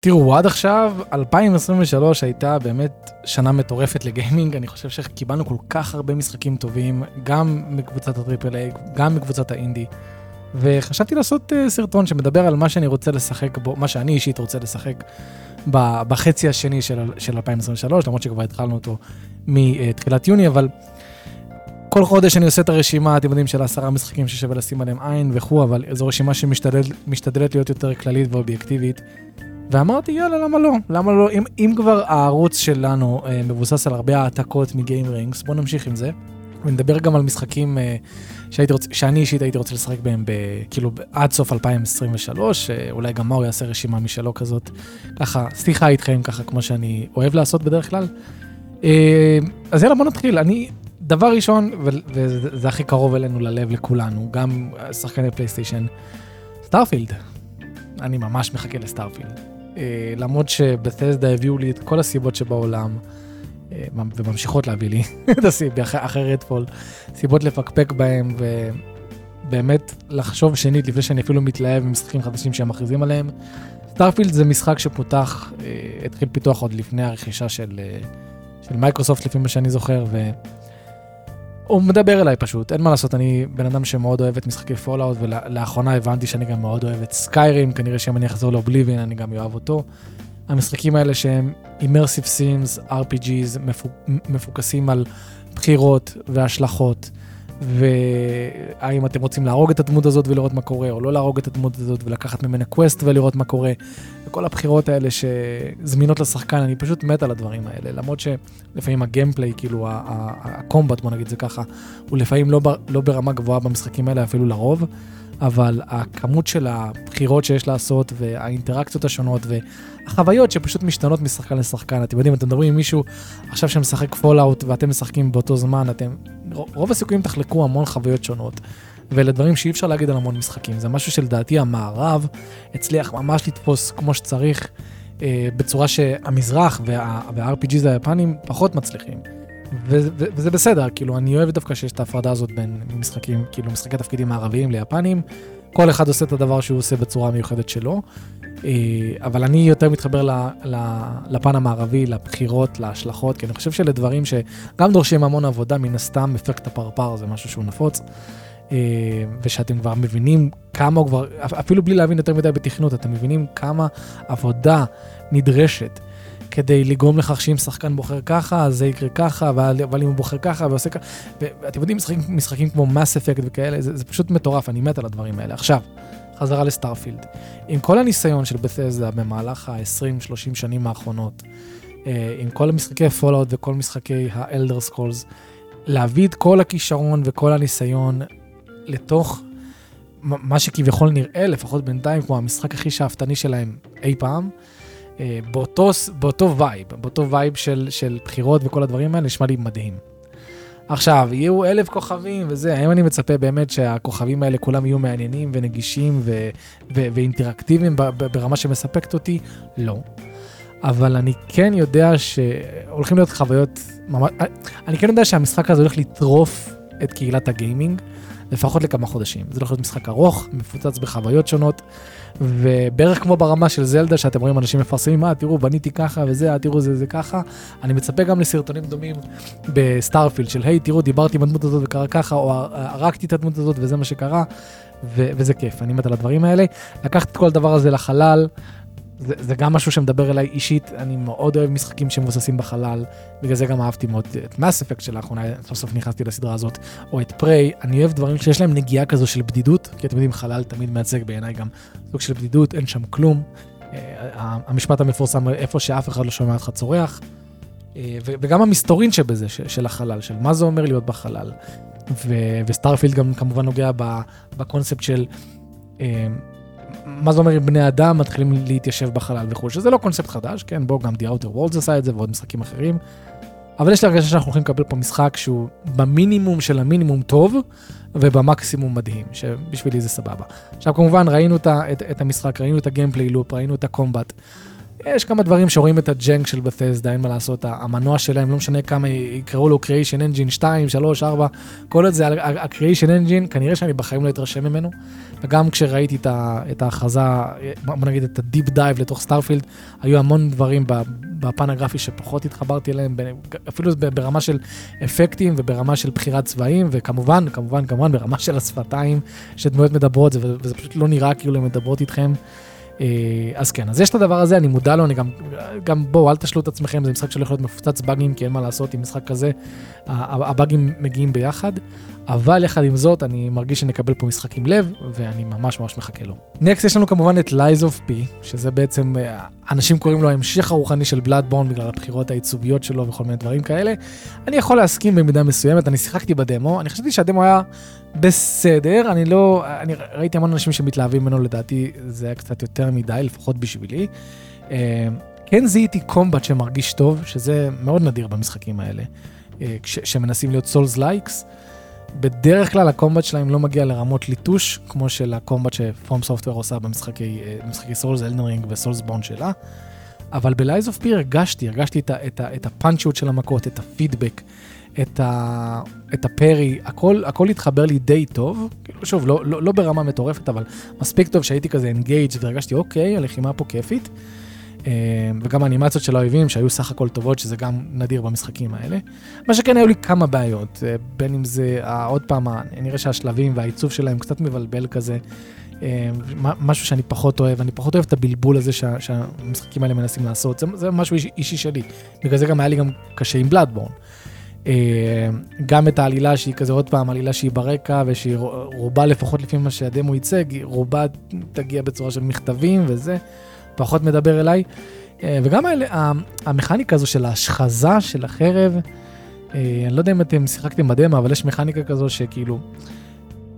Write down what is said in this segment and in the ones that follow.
תראו, עד עכשיו, 2023 הייתה באמת שנה מטורפת לגיימינג, אני חושב שקיבלנו כל כך הרבה משחקים טובים, גם מקבוצת הטריפל איי, גם מקבוצת האינדי, וחשבתי לעשות uh, סרטון שמדבר על מה שאני רוצה לשחק בו, מה שאני אישית רוצה לשחק בחצי השני של, של 2023, למרות שכבר התחלנו אותו מתחילת יוני, אבל כל חודש אני עושה את הרשימה, אתם יודעים, של עשרה משחקים ששווה לשים עליהם עין וכו', אבל זו רשימה שמשתדלת להיות יותר כללית ואובייקטיבית. ואמרתי, יאללה, למה לא? למה לא? אם, אם כבר הערוץ שלנו אה, מבוסס על הרבה העתקות מגיימרינגס, בואו נמשיך עם זה. ונדבר גם על משחקים אה, שהייתי רוצ, שאני אישית הייתי רוצה לשחק בהם ב, כאילו עד סוף 2023, אה, אולי גם מאור יעשה רשימה משלו כזאת. ככה, סליחה איתכם, ככה כמו שאני אוהב לעשות בדרך כלל. אה, אז יאללה, בוא נתחיל. אני, דבר ראשון, וזה הכי קרוב אלינו ללב לכולנו, גם שחקני פלייסטיישן, Starfield. אני ממש מחכה ל Starfield. אה, למרות ש Bethesda הביאו לי את כל הסיבות שבעולם, אה, וממשיכות להביא לי את הסיבות, אחרי Redfall, סיבות לפקפק בהם, ובאמת לחשוב שנית לפני שאני אפילו מתלהב ממשחקים חדשים שהם מכריזים עליהם. Starfield זה משחק שפותח, אה, התחיל פיתוח עוד לפני הרכישה של, של מייקרוסופט, לפי מה שאני זוכר, ו... הוא מדבר אליי פשוט, אין מה לעשות, אני בן אדם שמאוד אוהב את משחקי Fallout, ולאחרונה הבנתי שאני גם מאוד אוהב את Skyrim, כנראה שאם אני אחזור ל Oblivion אני גם אוהב אותו. המשחקים האלה שהם immersive sims, RPGs, מפוקסים על בחירות והשלכות. והאם אתם רוצים להרוג את הדמות הזאת ולראות מה קורה, או לא להרוג את הדמות הזאת ולקחת ממנה quest ולראות מה קורה. וכל הבחירות האלה שזמינות לשחקן, אני פשוט מת על הדברים האלה. למרות שלפעמים ה gameplay, כאילו ה combat, בוא נגיד זה ככה, הוא לפעמים לא, לא ברמה גבוהה במשחקים האלה, אפילו לרוב. אבל הכמות של הבחירות שיש לעשות והאינטראקציות השונות והחוויות שפשוט משתנות משחקן לשחקן. אתם יודעים, אתם מדברים עם מישהו עכשיו שמשחק Fallout ואתם משחקים באותו זמן, אתם, רוב הסיכויים תחלקו המון חוויות שונות. ואלה דברים שאי אפשר להגיד על המון משחקים. זה משהו שלדעתי המערב הצליח ממש לתפוס כמו שצריך, אה, בצורה שהמזרח וה, וה-RPGs היפנים פחות מצליחים. וזה בסדר, כאילו, אני אוהב דווקא שיש את ההפרדה הזאת בין משחקים, כאילו, משחקי תפקידים מערביים ליפנים. כל אחד עושה את הדבר שהוא עושה בצורה מיוחדת שלו. אה, אבל אני יותר מתחבר ל, ל, לפן המערבי, לבחירות, להשלכות, כי אני חושב שאלה דברים שגם דורשים המון עבודה, מן הסתם אפקט הפרפר זה משהו שהוא נפוץ. אה, ושאתם כבר מבינים כמה הוא כבר, אפילו בלי להבין יותר מדי בתכנות, אתם מבינים כמה עבודה נדרשת כדי לגרום לכך שאם שחקן בוחר ככה, אז זה יקרה ככה, אבל אם הוא בוחר ככה ועושה ככה, ואתם יודעים, משחקים, משחקים כמו Mass Effect וכאלה, זה, זה פשוט מטורף, אני מת על הדברים האלה. עכשיו, חזרה ל Starfield. עם כל הניסיון של Bethesda במהלך ה-20-30 שנים האחרונות, אה, עם כל המשחקי Fallout וכל משחקי ה Elder Scrolls, להביא את כל הכישרון וכל הניסיון לתוך מה שכביכול נראה, לפחות בינתיים, כמו המשחק הכי שאפתני שלהם אי פעם, אה, באותו, באותו vibe, באותו vibe של, של בחירות וכל הדברים האלה, נשמע לי מדהים. עכשיו, יהיו אלף כוכבים וזה, האם אני מצפה באמת שהכוכבים האלה כולם יהיו מעניינים ונגישים ו- ו- ואינטראקטיביים ברמה שמספקת אותי? לא. אבל אני כן יודע שהולכים להיות חוויות ממש... אני כן יודע שהמשחק הזה הולך לטרוף את קהילת הגיימינג, לפחות לכמה חודשים. זה הולך להיות משחק ארוך, מפוצץ בחוויות שונות. ובערך כמו ברמה של זלדה, שאתם רואים אנשים מפרסמים, אה, תראו, בניתי ככה וזה, אה, תראו, זה, זה ככה. אני מצפה גם לסרטונים דומים ב Starfield, של, היי, תראו, דיברתי עם הדמות הזאת וקרה ככה, או הרגתי את הדמות הזאת וזה מה שקרה, ו- וזה כיף, אני מת על הדברים האלה. לקחת את כל הדבר הזה לחלל, זה, זה גם משהו שמדבר אליי אישית, אני מאוד אוהב משחקים שמבוססים בחלל, בגלל זה גם אהבתי מאוד את Mass Effect שלאחרונה, סוף סוף נכנסתי לסדרה הזאת, או את Prey, אני אוהב דברים שיש להם נגיעה כזו של בדידות, כי אתם יודעים, חלל תמיד מייצג בעיניי גם סוג של בדידות, אין שם כלום. אה, המשפט המפורסם, איפה שאף אחד לא שומע אותך צורח, אה, וגם המסתורין שבזה, של החלל, של מה זה אומר להיות בחלל. וסטארפילד גם כמובן נוגע בקונספט של... מה זה אומר אם בני אדם מתחילים להתיישב בחלל וכו', שזה לא קונספט חדש, כן, בואו גם The Outer Worlds עשה את זה ועוד משחקים אחרים. אבל יש לי הרגשה שאנחנו הולכים לקבל פה משחק שהוא במינימום של המינימום טוב, ובמקסימום מדהים, שבשבילי זה סבבה. עכשיו כמובן ראינו את, את, את המשחק, ראינו את ה gameplay loop, ראינו את ה combat. יש כמה דברים שרואים את ה jank של Bethesda, אין מה לעשות, המנוע שלהם, לא משנה כמה יקראו לו Creation Engine 2, 3, 4, כל עוד זה ה-Creation Engine, כנראה שאני בחיים לא אתרשם ממנו. וגם כשראיתי את ההכרזה, בוא נגיד את ה deep dive לתוך Starfield, היו המון דברים בפן הגרפי שפחות התחברתי אליהם, אפילו ברמה של אפקטים וברמה של בחירת צבעים, וכמובן, כמובן, כמובן ברמה של השפתיים, שדמויות מדברות, וזה פשוט לא נראה כאילו הן מדברות איתכם. אה, אז כן, אז יש את הדבר הזה, אני מודע לו, אני גם, גם בואו, אל תשלו את עצמכם, זה משחק שהולך להיות מפוצץ באגים, כי אין מה לעשות עם משחק כזה, הבאגים מגיעים ביחד, אבל יחד עם זאת, אני מרגיש שנקבל פה משחק עם לב, ואני ממש ממש מחכה לו. נקסט יש לנו כמובן את Lies of P, שזה בעצם, אה, אנשים קוראים לו ההמשך הרוחני של Bloodborne בגלל הבחירות העיצוביות שלו וכל מיני דברים כאלה. אני יכול להסכים במידה מסוימת, אני שיחקתי בדמו, אני חשבתי שהדמו היה בסדר, אני לא, אני ראיתי המון אנשים שמתלהבים ממנו, לדעתי זה היה קצת יותר מדי, לפחות בשבילי. אה, כן זיהיתי combat שמרגיש טוב, שזה מאוד נדיר במשחקים האלה, אה, כשמנסים להיות Souls-likes. בדרך כלל ה combat שלהם לא מגיע לרמות ליטוש, כמו של ה combat ש FromSoftware עושה במשחקי, Souls Elden Ring ו Soulsborne שלה. אבל ב Lies of P הרגשתי, הרגשתי את הפאנצ'יות של המכות, את הפידבק, את, ה, את ה parry, הכל, הכל התחבר לי די טוב. כאילו, שוב, לא, לא, לא ברמה מטורפת, אבל מספיק טוב שהייתי כזה engaged והרגשתי, אוקיי, הלחימה פה כיפית. אה, וגם האנימציות של האויבים שהיו סך הכל טובות, שזה גם נדיר במשחקים האלה. מה שכן, היו לי כמה בעיות, אה, בין אם זה, עוד פעם, נראה שהשלבים והעיצוב שלהם קצת מבלבל כזה. אה, משהו שאני פחות אוהב, אני פחות אוהב את הבלבול הזה שה, שהמשחקים האלה מנסים לעשות, זה, זה משהו אישי, שלי. בגלל זה גם היה לי גם קשה עם בלאדבורן. גם את העלילה שהיא כזה עוד פעם עלילה שהיא ברקע ושהיא רובה לפחות לפי מה שהדמו ייצג, רובה תגיע בצורה של מכתבים וזה. פחות מדבר אליי. אה, וגם המכניקה הזו של ההשחזה של החרב, אה, אני לא יודע אם אתם שיחקתם בדמה, אבל יש מכניקה כזו שכאילו,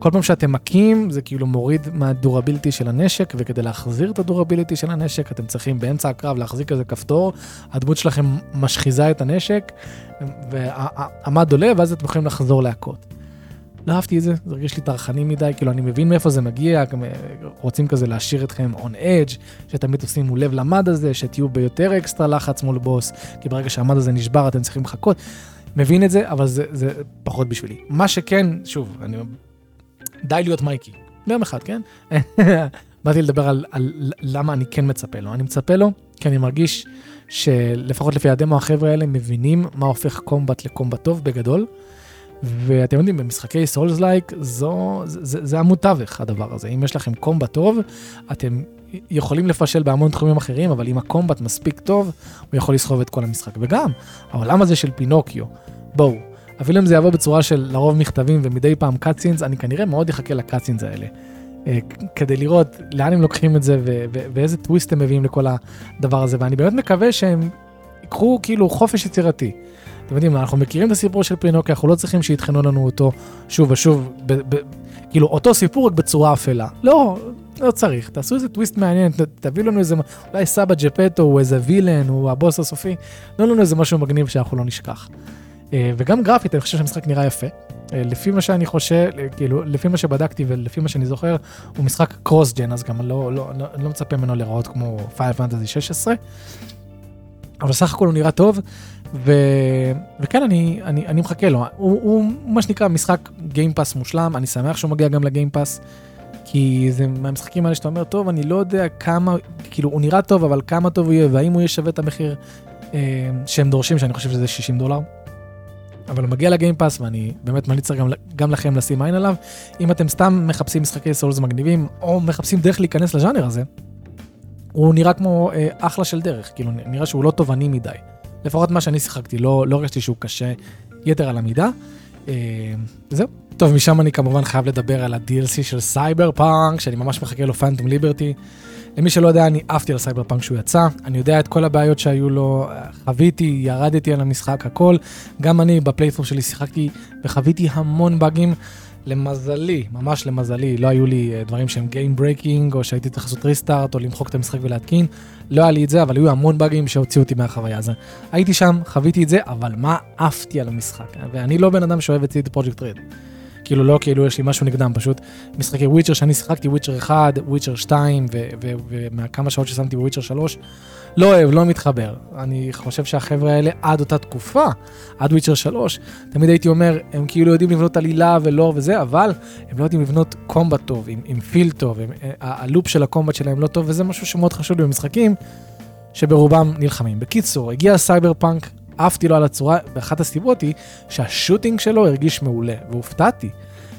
כל פעם שאתם מכים זה כאילו מוריד מהדורביליטי של הנשק, וכדי להחזיר את הדורביליטי של הנשק אתם צריכים באמצע הקרב להחזיק איזה כפתור, הדמות שלכם משחיזה את הנשק, והמד עולה ואז אתם יכולים לחזור להכות. לא אהבתי את זה, זה הרגיש לי טרחני מדי, כאילו אני מבין מאיפה זה מגיע, אה, רוצים כזה להשאיר אתכם on edge, שתמיד תשימו לב למד הזה, שתהיו ביותר אקסטרה לחץ מול בוס, כי ברגע שהמד הזה נשבר אתם צריכים לחכות. מבין את זה, אבל זה, זה פחות בשבילי. מה שכן, שוב, אני... די להיות מייקי. ביום אחד, כן? באתי לדבר על, על למה אני כן מצפה לו. אני מצפה לו כי אני מרגיש שלפחות לפי הדמו החבר'ה האלה מבינים מה הופך קומבט לקומבט טוב בגדול. ואתם יודעים, במשחקי סולס לייק, זו, זה, זה עמוד תווך הדבר הזה. אם יש לכם קומבט טוב, אתם יכולים לפשל בהמון תחומים אחרים, אבל אם הקומבט מספיק טוב, הוא יכול לסחוב את כל המשחק. וגם, העולם הזה של פינוקיו, בואו, אפילו אם זה יבוא בצורה של לרוב מכתבים ומדי פעם קאצינס, אני כנראה מאוד אחכה לקאצינס האלה. אה, כדי לראות לאן הם לוקחים את זה ואיזה טוויסט הם מביאים לכל הדבר הזה, ואני באמת מקווה שהם ייקחו כאילו חופש יצירתי. אתם יודעים, אנחנו מכירים את הסיפור של פינוקי, אנחנו לא צריכים שיטחנו לנו אותו שוב ושוב, ב, ב, כאילו אותו סיפור רק בצורה אפלה. לא, לא צריך, תעשו איזה טוויסט מעניין, תביאו לנו איזה, אולי סבא ג'פטו הוא איזה וילן, הוא הבוס הסופי, תנו לנו איזה משהו מגניב שאנחנו לא נשכח. אה, וגם גרפית, אני חושב שהמשחק נראה יפה. אה, לפי מה שאני חושב, אה, כאילו, לפי מה שבדקתי ולפי מה שאני זוכר, הוא משחק cross-gen, אז גם לא, לא, לא, לא מצפה ממנו להיראות כמו Final Fantasy 16. אבל סך הכל הוא נראה טוב, ו... וכן, אני, אני, אני מחכה לו. הוא, הוא מה שנקרא משחק Game Pass מושלם, אני שמח שהוא מגיע גם ל Game Pass, כי זה מהמשחקים האלה שאתה אומר, טוב, אני לא יודע כמה, כאילו, הוא נראה טוב, אבל כמה טוב הוא יהיה, והאם הוא יהיה שווה את המחיר אה, שהם דורשים, שאני חושב שזה 60 דולר. אבל הוא מגיע לגיימפאס, ואני באמת ממליץ גם, גם לכם לשים עין עליו. אם אתם סתם מחפשים משחקי סולס מגניבים, או מחפשים דרך להיכנס לז'אנר הזה, הוא נראה כמו אה, אחלה של דרך, כאילו נראה שהוא לא תובעני מדי. לפחות מה שאני שיחקתי, לא, לא הרגשתי שהוא קשה יתר על המידה. אה, זהו. טוב, משם אני כמובן חייב לדבר על ה-DLC של סייבר פאנק, שאני ממש מחכה לו Phantom Liberty. למי שלא יודע, אני עפתי על סייבר פאנק שהוא יצא, אני יודע את כל הבעיות שהיו לו, חוויתי, ירדתי על המשחק, הכל. גם אני ב playthrough שלי שיחקתי וחוויתי המון באגים. למזלי, ממש למזלי, לא היו לי אה, דברים שהם Game Breaking, או שהייתי צריך לעשות restart, או למחוק את המשחק ולהתקין. לא היה לי את זה, אבל היו המון באגים שהוציאו אותי מהחוויה הזו. הייתי שם, חוויתי את זה, אבל מה עפתי על המשחק? ואני לא בן אדם שאוהב את CD Projekt Red. כאילו לא כאילו יש לי משהו נגדם, פשוט משחקי Witcher שאני שיחקתי, Witcher 1, Witcher 2, ומהכמה שעות ששמתי ב Witcher 3, לא אוהב, לא מתחבר. אני חושב שהחבר'ה האלה עד אותה תקופה, עד Witcher 3, תמיד הייתי אומר, הם כאילו יודעים לבנות עלילה ולא וזה, אבל הם לא יודעים לבנות combat טוב, עם, עם feel טוב, עם, אה, ה loop של ה combat שלהם לא טוב, וזה משהו שמאוד חשוב במשחקים, שברובם נלחמים. בקיצור, הגיע סייבר פאנק, עפתי לו על הצורה, ואחת הסיבות היא שה shooting שלו הרגיש מעולה, והופתעתי.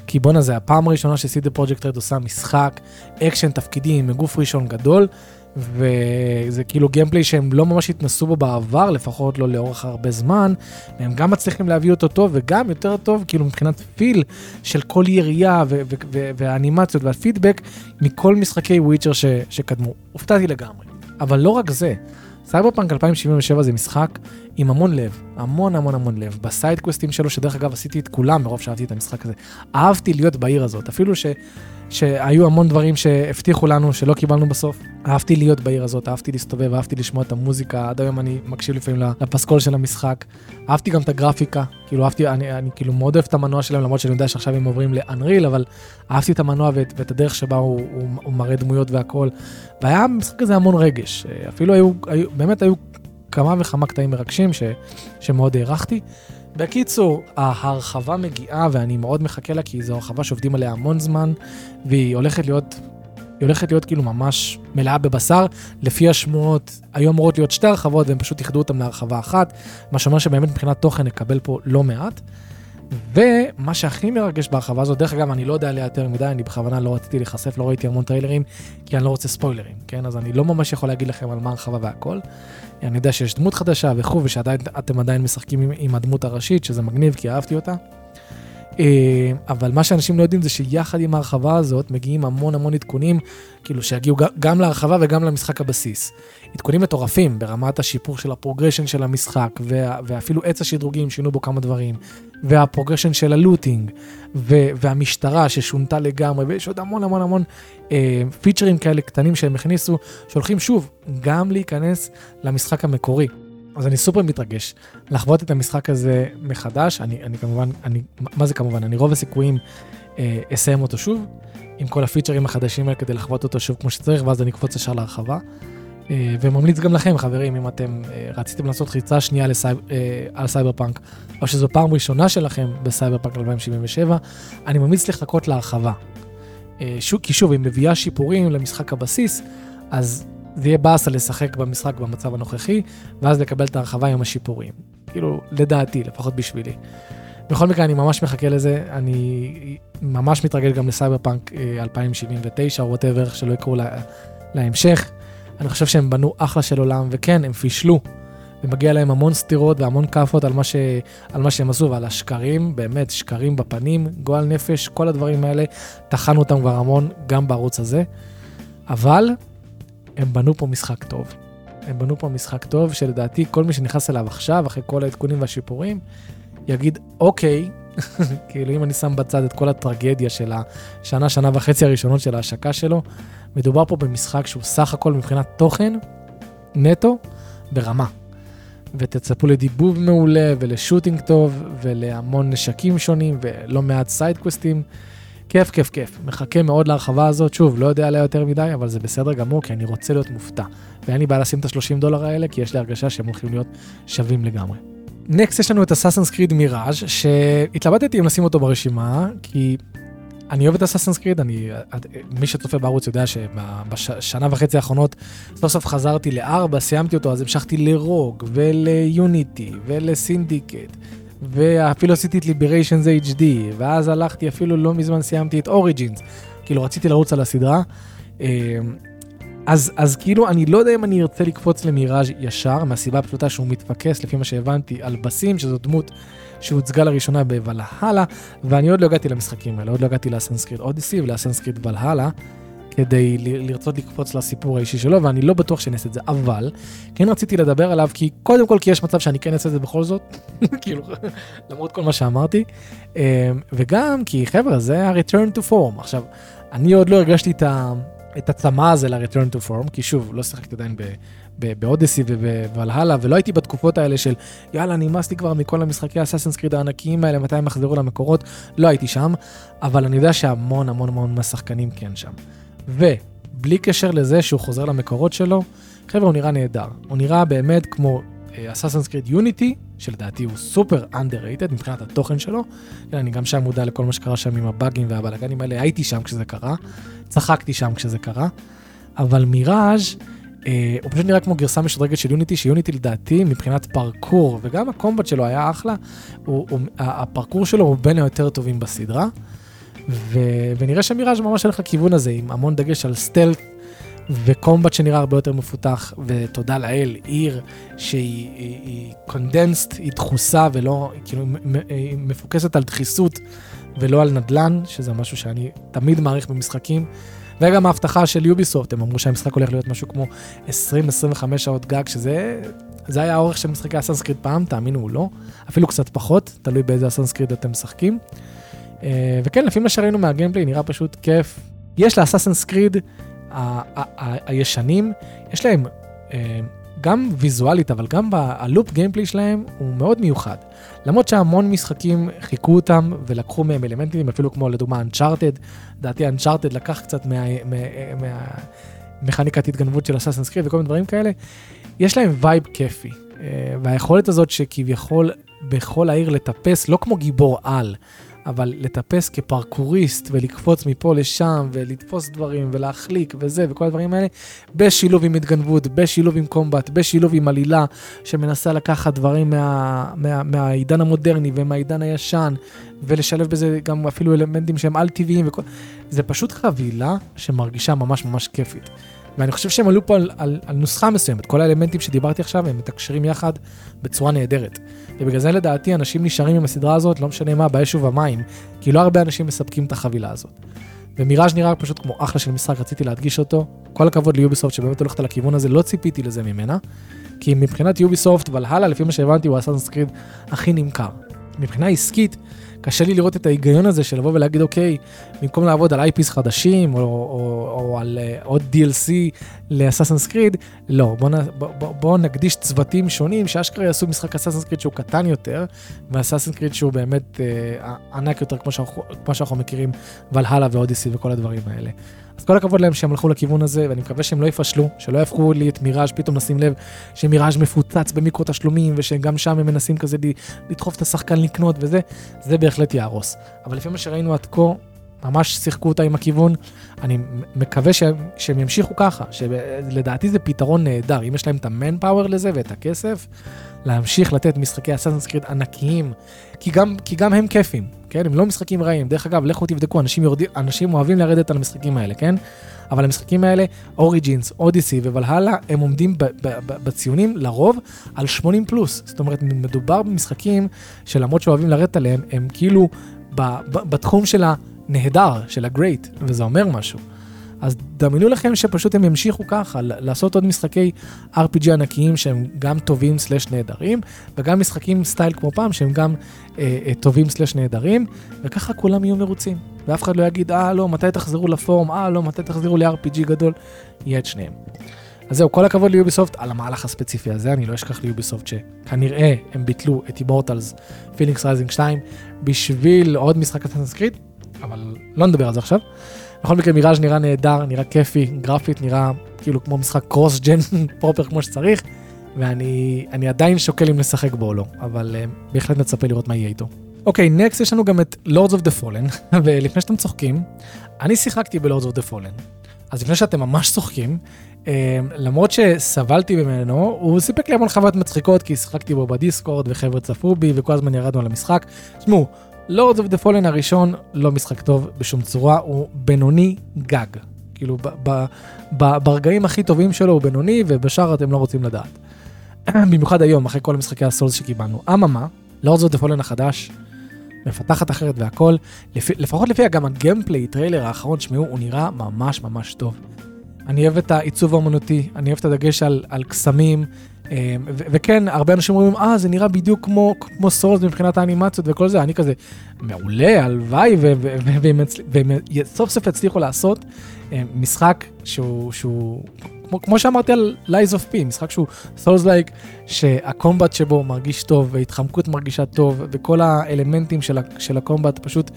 כי בואנה זה הפעם הראשונה ש CD Projekt Red עושה משחק, אקשן, תפקידים, מגוף ראשון גדול, וזה כאילו gameplay שהם לא ממש התנסו בו בעבר, לפחות לא לאורך הרבה זמן, והם גם מצליחים להביא אותו טוב, וגם יותר טוב, כאילו מבחינת feel של כל ירייה והאנימציות והפידבק מכל משחקי Witcher שקדמו. הופתעתי לגמרי. אבל לא רק זה, סייבר פאנק 2077 זה משחק עם המון לב, המון המון המון לב. בסיידקווסטים שלו, שדרך אגב עשיתי את כולם מרוב שאהבתי את המשחק הזה. אהבתי להיות בעיר הזאת, אפילו ש... שהיו המון דברים שהבטיחו לנו שלא קיבלנו בסוף. אהבתי להיות בעיר הזאת, אהבתי להסתובב, אהבתי לשמוע את המוזיקה, עד היום אני מקשיב לפעמים לפסקול של המשחק. אהבתי גם את הגרפיקה, כאילו אהבתי, אני, אני כאילו מאוד אוהב את המנוע שלהם, למרות שאני יודע שעכשיו הם עוברים ל Unreal, אבל אהבתי את המנוע ואת, ואת הדרך שבה הוא, הוא, הוא מראה דמויות והכל. והיה במשחק הזה המון רגש, אפילו היו, היו באמת היו כמה וכמה קטעים מרגשים ש, שמאוד הערכתי. בקיצור, ההרחבה מגיעה ואני מאוד מחכה לה כי זו הרחבה שעובדים עליה המון זמן והיא הולכת להיות, היא הולכת להיות כאילו ממש מלאה בבשר. לפי השמועות, היו אמורות להיות שתי הרחבות והם פשוט איחדו אותם להרחבה אחת, מה שאומר שבאמת מבחינת תוכן נקבל פה לא מעט. ומה שהכי מרגש בהרחבה הזאת, דרך אגב, אני לא יודע עליה יותר מדי, אני בכוונה לא רציתי להיחשף, לא ראיתי המון טריילרים, כי אני לא רוצה ספוילרים, כן? אז אני לא ממש יכול להגיד לכם על מה הרחבה והכל. אני יודע שיש דמות חדשה וכו', ושאתם עדיין משחקים עם, עם הדמות הראשית, שזה מגניב, כי אהבתי אותה. אה, אבל מה שאנשים לא יודעים זה שיחד עם ההרחבה הזאת מגיעים המון המון עדכונים, כאילו שיגיעו גם להרחבה וגם למשחק הבסיס. עדכונים מטורפים ברמת השיפור של ה progression של המשחק, ואפילו עץ השדרוגים שינו בו כמה דברים, וה progression של ה looting, ו, והמשטרה ששונתה לגמרי, ויש עוד המון המון המון אה, פיצ'רים כאלה קטנים שהם הכניסו, שהולכים שוב גם להיכנס למשחק המקורי. אז אני סופר מתרגש לחוות את המשחק הזה מחדש. אני, אני כמובן, אני, מה זה כמובן? אני רוב הסיכויים אה, אסיים אותו שוב, עם כל הפיצ'רים החדשים האלה כדי לחוות אותו שוב כמו שצריך, ואז אני אקפוץ ישר להרחבה. אה, וממליץ גם לכם, חברים, אם אתם אה, רציתם לעשות ריצה שנייה לסייב, אה, על סייבר פאנק, או שזו פעם ראשונה שלכם בסייבר פאנק 2077, אני ממליץ לחכות להרחבה. כי שוב, היא מביאה שיפורים למשחק הבסיס, אז זה יהיה באסה לשחק במשחק במצב הנוכחי, ואז לקבל את ההרחבה עם השיפורים. כאילו, לדעתי, לפחות בשבילי. בכל מקרה, אני ממש מחכה לזה, אני ממש מתרגש גם לסייבר פאנק 2079, או וואטאבר, שלא יקראו לה, להמשך. אני חושב שהם בנו אחלה של עולם, וכן, הם פישלו. ומגיע להם המון סתירות והמון כאפות על, ש... על מה שהם עשו ועל השקרים, באמת, שקרים בפנים, גועל נפש, כל הדברים האלה, טחנו אותם כבר המון, גם בערוץ הזה. אבל הם בנו פה משחק טוב. הם בנו פה משחק טוב, שלדעתי כל מי שנכנס אליו עכשיו, אחרי כל העדכונים והשיפורים, יגיד, אוקיי, כאילו אם אני שם בצד את כל הטרגדיה של השנה, שנה וחצי הראשונות של ההשקה שלו, מדובר פה במשחק שהוא סך הכל מבחינת תוכן, נטו, ברמה. ותצפו לדיבוב מעולה ול shooting טוב ולהמון נשקים שונים ולא מעט סיידקווסטים. כיף, כיף, כיף. מחכה מאוד להרחבה הזאת. שוב, לא יודע עליה יותר מדי, אבל זה בסדר גמור, כי אני רוצה להיות מופתע. ואין לי בעיה לשים את ה-30 דולר האלה, כי יש לי הרגשה שהם הולכים להיות שווים לגמרי. נקסט יש לנו את אסאסנס קריד מיראז' שהתלבטתי אם לשים אותו ברשימה, כי אני אוהב את אסאסנס קריד, אני, מי שצופה בערוץ יודע שבשנה וחצי האחרונות סוף סוף חזרתי לארבע, סיימתי אותו, אז המשכתי לרוג וליוניטי ולסינדיקט. ואפילו עשיתי את ליבריישנס HD, ואז הלכתי, אפילו לא מזמן סיימתי את אוריג'ינס, כאילו רציתי לרוץ על הסדרה. אז, אז כאילו, אני לא יודע אם אני ארצה לקפוץ למיראז' ישר, מהסיבה הפשוטה שהוא מתפקס, לפי מה שהבנתי, על בסים, שזו דמות שהוצגה לראשונה בוולהלה, ואני עוד לא הגעתי למשחקים האלה, עוד לא הגעתי לאסנסקריט אודיסי ולאסנסקריט ולהלה. כדי לרצות לקפוץ לסיפור האישי שלו, ואני לא בטוח שאני אעשה את זה, אבל כן רציתי לדבר עליו, כי קודם כל כי יש מצב שאני כן אעשה את זה בכל זאת, כאילו, למרות כל מה שאמרתי, אמ, וגם כי חבר'ה, זה ה-return to form. עכשיו, אני עוד לא הרגשתי את ה... את הצמא הזה ל-return to form, כי שוב, לא שיחקתי עדיין באודיסי ובוולהלה, ולא הייתי בתקופות האלה של יאללה, נמאס לי כבר מכל המשחקי אסאסינס קריד הענקיים האלה, מתי הם יחזרו למקורות, לא הייתי שם, אבל אני יודע שהמון המון המון מהשחקנים כן שם. ובלי קשר לזה שהוא חוזר למקורות שלו, חבר'ה, הוא נראה נהדר. הוא נראה באמת כמו אסאסינס קריד יוניטי, שלדעתי הוא סופר underrated מבחינת התוכן שלו. אני גם שם מודע לכל מה שקרה שם עם הבאגים והבלאגנים האלה, הייתי שם כשזה קרה, צחקתי שם כשזה קרה, אבל מיראז' אה, הוא פשוט נראה כמו גרסה משודרגת של Unity, ש Unity לדעתי מבחינת פרקור, וגם ה combat שלו היה אחלה, הוא, הוא, הפרקור שלו הוא בין היותר טובים בסדרה, ו, ונראה שמיראז' ממש הולך לכיוון הזה, עם המון דגש על stealth ו combat שנראה הרבה יותר מפותח, ותודה לאל, עיר שהיא condensed, היא, היא דחוסה ולא, כאילו, היא מפוקסת על דחיסות ולא על נדלן, שזה משהו שאני תמיד מעריך במשחקים. וגם ההבטחה של יוביסופט, הם אמרו שהמשחק הולך להיות משהו כמו 20-25 שעות גג, שזה זה היה האורך של משחקי הסנסקריט פעם, תאמינו או לא, אפילו קצת פחות, תלוי באיזה הסנסקריט אתם משחקים. אה, וכן, לפי מה שראינו מהגיימפליי, נראה פשוט כיף. יש לאסאסנס קריד הישנים, יש להם אה, גם ויזואלית, אבל גם ה loop gameplay שלהם הוא מאוד מיוחד. למרות שהמון משחקים חיקו אותם ולקחו מהם אלמנטים, אפילו כמו לדוגמה Uncharted, לדעתי Uncharted לקח קצת מהמכניקת מה, התגנבות של Assassin's Creed וכל מיני דברים כאלה, יש להם vibe כיפי. אה, והיכולת הזאת שכביכול בכל העיר לטפס, לא כמו גיבור על, אבל לטפס כפרקוריסט ולקפוץ מפה לשם ולתפוס דברים ולהחליק וזה וכל הדברים האלה, בשילוב עם התגנבות, בשילוב עם קומבט, בשילוב עם עלילה שמנסה לקחת דברים מה, מה, מהעידן המודרני ומהעידן הישן ולשלב בזה גם אפילו אלמנטים שהם על-טבעיים וכל... זה פשוט חבילה שמרגישה ממש ממש כיפית. ואני חושב שהם עלו פה על, על, על נוסחה מסוימת, כל האלמנטים שדיברתי עכשיו הם מתקשרים יחד בצורה נהדרת. ובגלל זה לדעתי אנשים נשארים עם הסדרה הזאת, לא משנה מה, באש ובמים, כי לא הרבה אנשים מספקים את החבילה הזאת. ומיראז' נראה פשוט כמו אחלה של משחק, רציתי להדגיש אותו. כל הכבוד ל Ubisoft שבאמת הולכת על הכיוון הזה, לא ציפיתי לזה ממנה. כי מבחינת Ubisoft, Valhalla, לפי מה שהבנתי, הוא ה Assassin's Creed הכי נמכר. מבחינה עסקית, קשה לי לראות את ההיגיון הזה של לבוא ולהגיד, אוקיי, במקום לעבוד על IPs חדשים, או, או, או על אה, עוד DLC ל Assassin's Creed, לא, בואו בוא, בוא, נקדיש צוותים שונים שאשכרה יעשו משחק Assassin's Creed שהוא קטן יותר, ו Assassin's Creed שהוא באמת אה, ענק יותר, כמו שאנחנו, כמו שאנחנו מכירים, ולהלה ואודיסי וכל הדברים האלה. אז כל הכבוד להם שהם הלכו לכיוון הזה, ואני מקווה שהם לא יפשלו, שלא יהפכו לי את מיראז', פתאום נשים לב שמיראז' מפוצץ במיקרו תשלומים, ושגם שם הם מנסים כזה לדחוף את השחקן לקנות וזה, זה בהחלט יהרוס. אבל לפי מה שראינו עד כה, ממש שיחקו אותה עם הכיוון. אני מקווה שהם, שהם ימשיכו ככה, שלדעתי זה פתרון נהדר, אם יש להם את המנפאוור לזה ואת הכסף, להמשיך לתת משחקי אסאסנס קריד ענקיים, כי גם, כי גם הם כיפים, כן? הם לא משחקים רעים. דרך אגב, לכו תבדקו, אנשים, יורדים, אנשים אוהבים לרדת על המשחקים האלה, כן? אבל המשחקים האלה, אוריג'ינס, אודיסי ובלהלה, הם עומדים ב- ב- ב- בציונים לרוב על 80 פלוס. זאת אומרת, מדובר במשחקים שלמרות שאוהבים לרדת עליהם, הם כאילו בתחום של הנהדר, של הגרייט, וזה אומר משהו. אז דמיינו לכם שפשוט הם ימשיכו ככה, לעשות עוד משחקי RPG ענקיים שהם גם טובים סלאש נהדרים, וגם משחקים סטייל כמו פעם שהם גם אה, אה, טובים slash נהדרים, וככה כולם יהיו מרוצים. ואף אחד לא יגיד, אה לא, מתי תחזרו ל form, אה לא, מתי תחזרו ל-RPG גדול, יהיה את שניהם. אז זהו, כל הכבוד ל Ubisoft על המהלך הספציפי הזה, אני לא אשכח ל Ubisoft שכנראה הם ביטלו את Immortals Fenyx Rising 2 בשביל עוד משחק Assassin's Creed, אבל לא נדבר על זה עכשיו. בכל מקרה מיראז' נראה נהדר, נראה כיפי, גרפית נראה כאילו כמו משחק cross-gen proper כמו שצריך, ואני עדיין שוקל אם לשחק בו או לא, אבל אה, בהחלט נצפה לראות מה יהיה איתו. אוקיי, אוקיי, next יש לנו גם את Lords of the Fallen, ולפני שאתם צוחקים, אני שיחקתי ב-Lords of the Fallen. אז לפני שאתם ממש צוחקים, אה, למרות שסבלתי ממנו, הוא סיפק לי המון חוויות מצחיקות, כי שיחקתי בו ב Discord וחבר'ה צפו בי וכל הזמן ירדנו על המשחק. תשמעו, Lords of the Fallen הראשון לא משחק טוב בשום צורה, הוא בינוני גג. כאילו ב- ב- ב- ברגעים הכי טובים שלו הוא בינוני ובשאר אתם לא רוצים לדעת. במיוחד היום אחרי כל המשחקי ה Souls שקיבלנו. אממה, Lords of the Fallen החדש מפתחת אחרת והכל, לפ... לפחות לפי גם ה gameplay trailer האחרון, שמעו, הוא נראה ממש ממש טוב. אני אוהב את העיצוב האמנותי, אני אוהב את הדגש על, על קסמים, וכן, הרבה אנשים אומרים, אה, זה נראה בדיוק כמו, כמו Souls מבחינת האנימציות וכל זה, אני כזה, מעולה, הלוואי, והם סוף סוף יצליחו לעשות אמ, משחק שהוא, שהוא כמו, כמו שאמרתי על Lies of P, משחק שהוא Souls Like, שהקומבט שבו מרגיש טוב, והתחמקות מרגישה טוב, וכל האלמנטים של, של הקומבט פשוט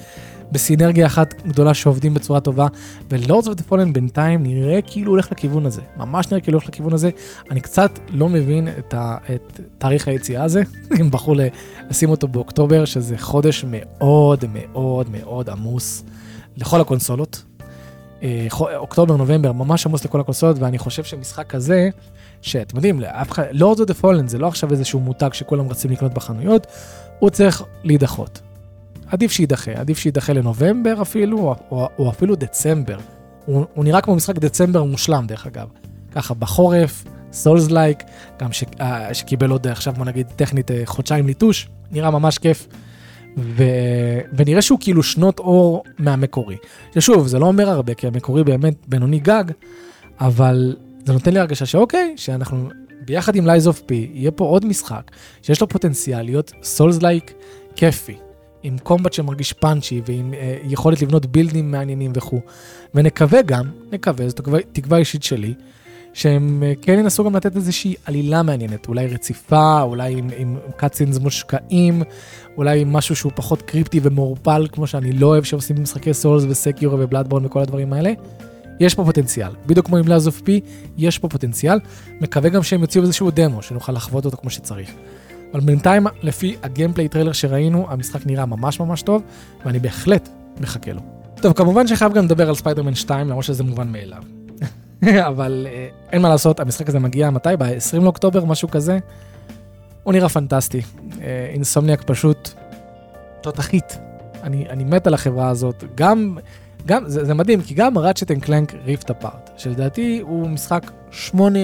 בסינרגיה אחת גדולה שעובדים בצורה טובה, of the Fallen בינתיים נראה כאילו הולך לכיוון הזה, ממש נראה כאילו הולך לכיוון הזה. אני קצת לא מבין את, ה, את תאריך היציאה הזה, אם בחרו לשים אותו באוקטובר, שזה חודש מאוד מאוד מאוד עמוס לכל הקונסולות. אה, אוקטובר, נובמבר, ממש עמוס לכל הקונסולות, ואני חושב שמשחק כזה, שאתם יודעים, לאף אחד, of the Fallen זה לא עכשיו איזשהו מותג שכולם רצים לקנות בחנויות, הוא צריך להידחות. עדיף שיידחה, עדיף שיידחה לנובמבר אפילו, או, או, או אפילו דצמבר. הוא, הוא נראה כמו משחק דצמבר מושלם דרך אגב. ככה בחורף, Souls-like, גם ש, אה, שקיבל עוד עכשיו בוא נגיד טכנית אה, חודשיים ליטוש, נראה ממש כיף. ו... ונראה שהוא כאילו שנות אור מהמקורי. ששוב, זה לא אומר הרבה, כי המקורי באמת בינוני גג, אבל זה נותן לי הרגשה שאוקיי, שאנחנו ביחד עם Lies of P, יהיה פה עוד משחק שיש לו פוטנציאל להיות Souls-like כיפי. עם combat שמרגיש punchy ועם אה, יכולת לבנות בילדים מעניינים וכו'. ונקווה גם, נקווה, זו תקווה, תקווה אישית שלי, שהם אה, כן ינסו גם לתת איזושהי עלילה מעניינת, אולי רציפה, אולי עם, עם cutscenes מושקעים, אולי עם משהו שהוא פחות קריפטי ומעורפל, כמו שאני לא אוהב שעושים משחקי Souls ו Sekiro ו Bloodborne וכל הדברים האלה. יש פה פוטנציאל, בדיוק כמו עם Lies of P, יש פה פוטנציאל, מקווה גם שהם יוציאו איזשהו דמו, שנוכל לחוות אותו כמו שצריך. אבל בינתיים, לפי ה gameplay trailer שראינו, המשחק נראה ממש ממש טוב, ואני בהחלט מחכה לו. טוב, כמובן שחייב גם לדבר על ספיידרמן 2, למרות שזה מובן מאליו. אבל אה, אין מה לעשות, המשחק הזה מגיע מתי? ב-20 לאוקטובר, משהו כזה. הוא נראה פנטסטי. אה, Insomniac פשוט תותחית. אני, אני מת על החברה הזאת. גם, גם, זה, זה מדהים, כי גם Ratchet and Clank Rift Apart, שלדעתי הוא משחק שמונה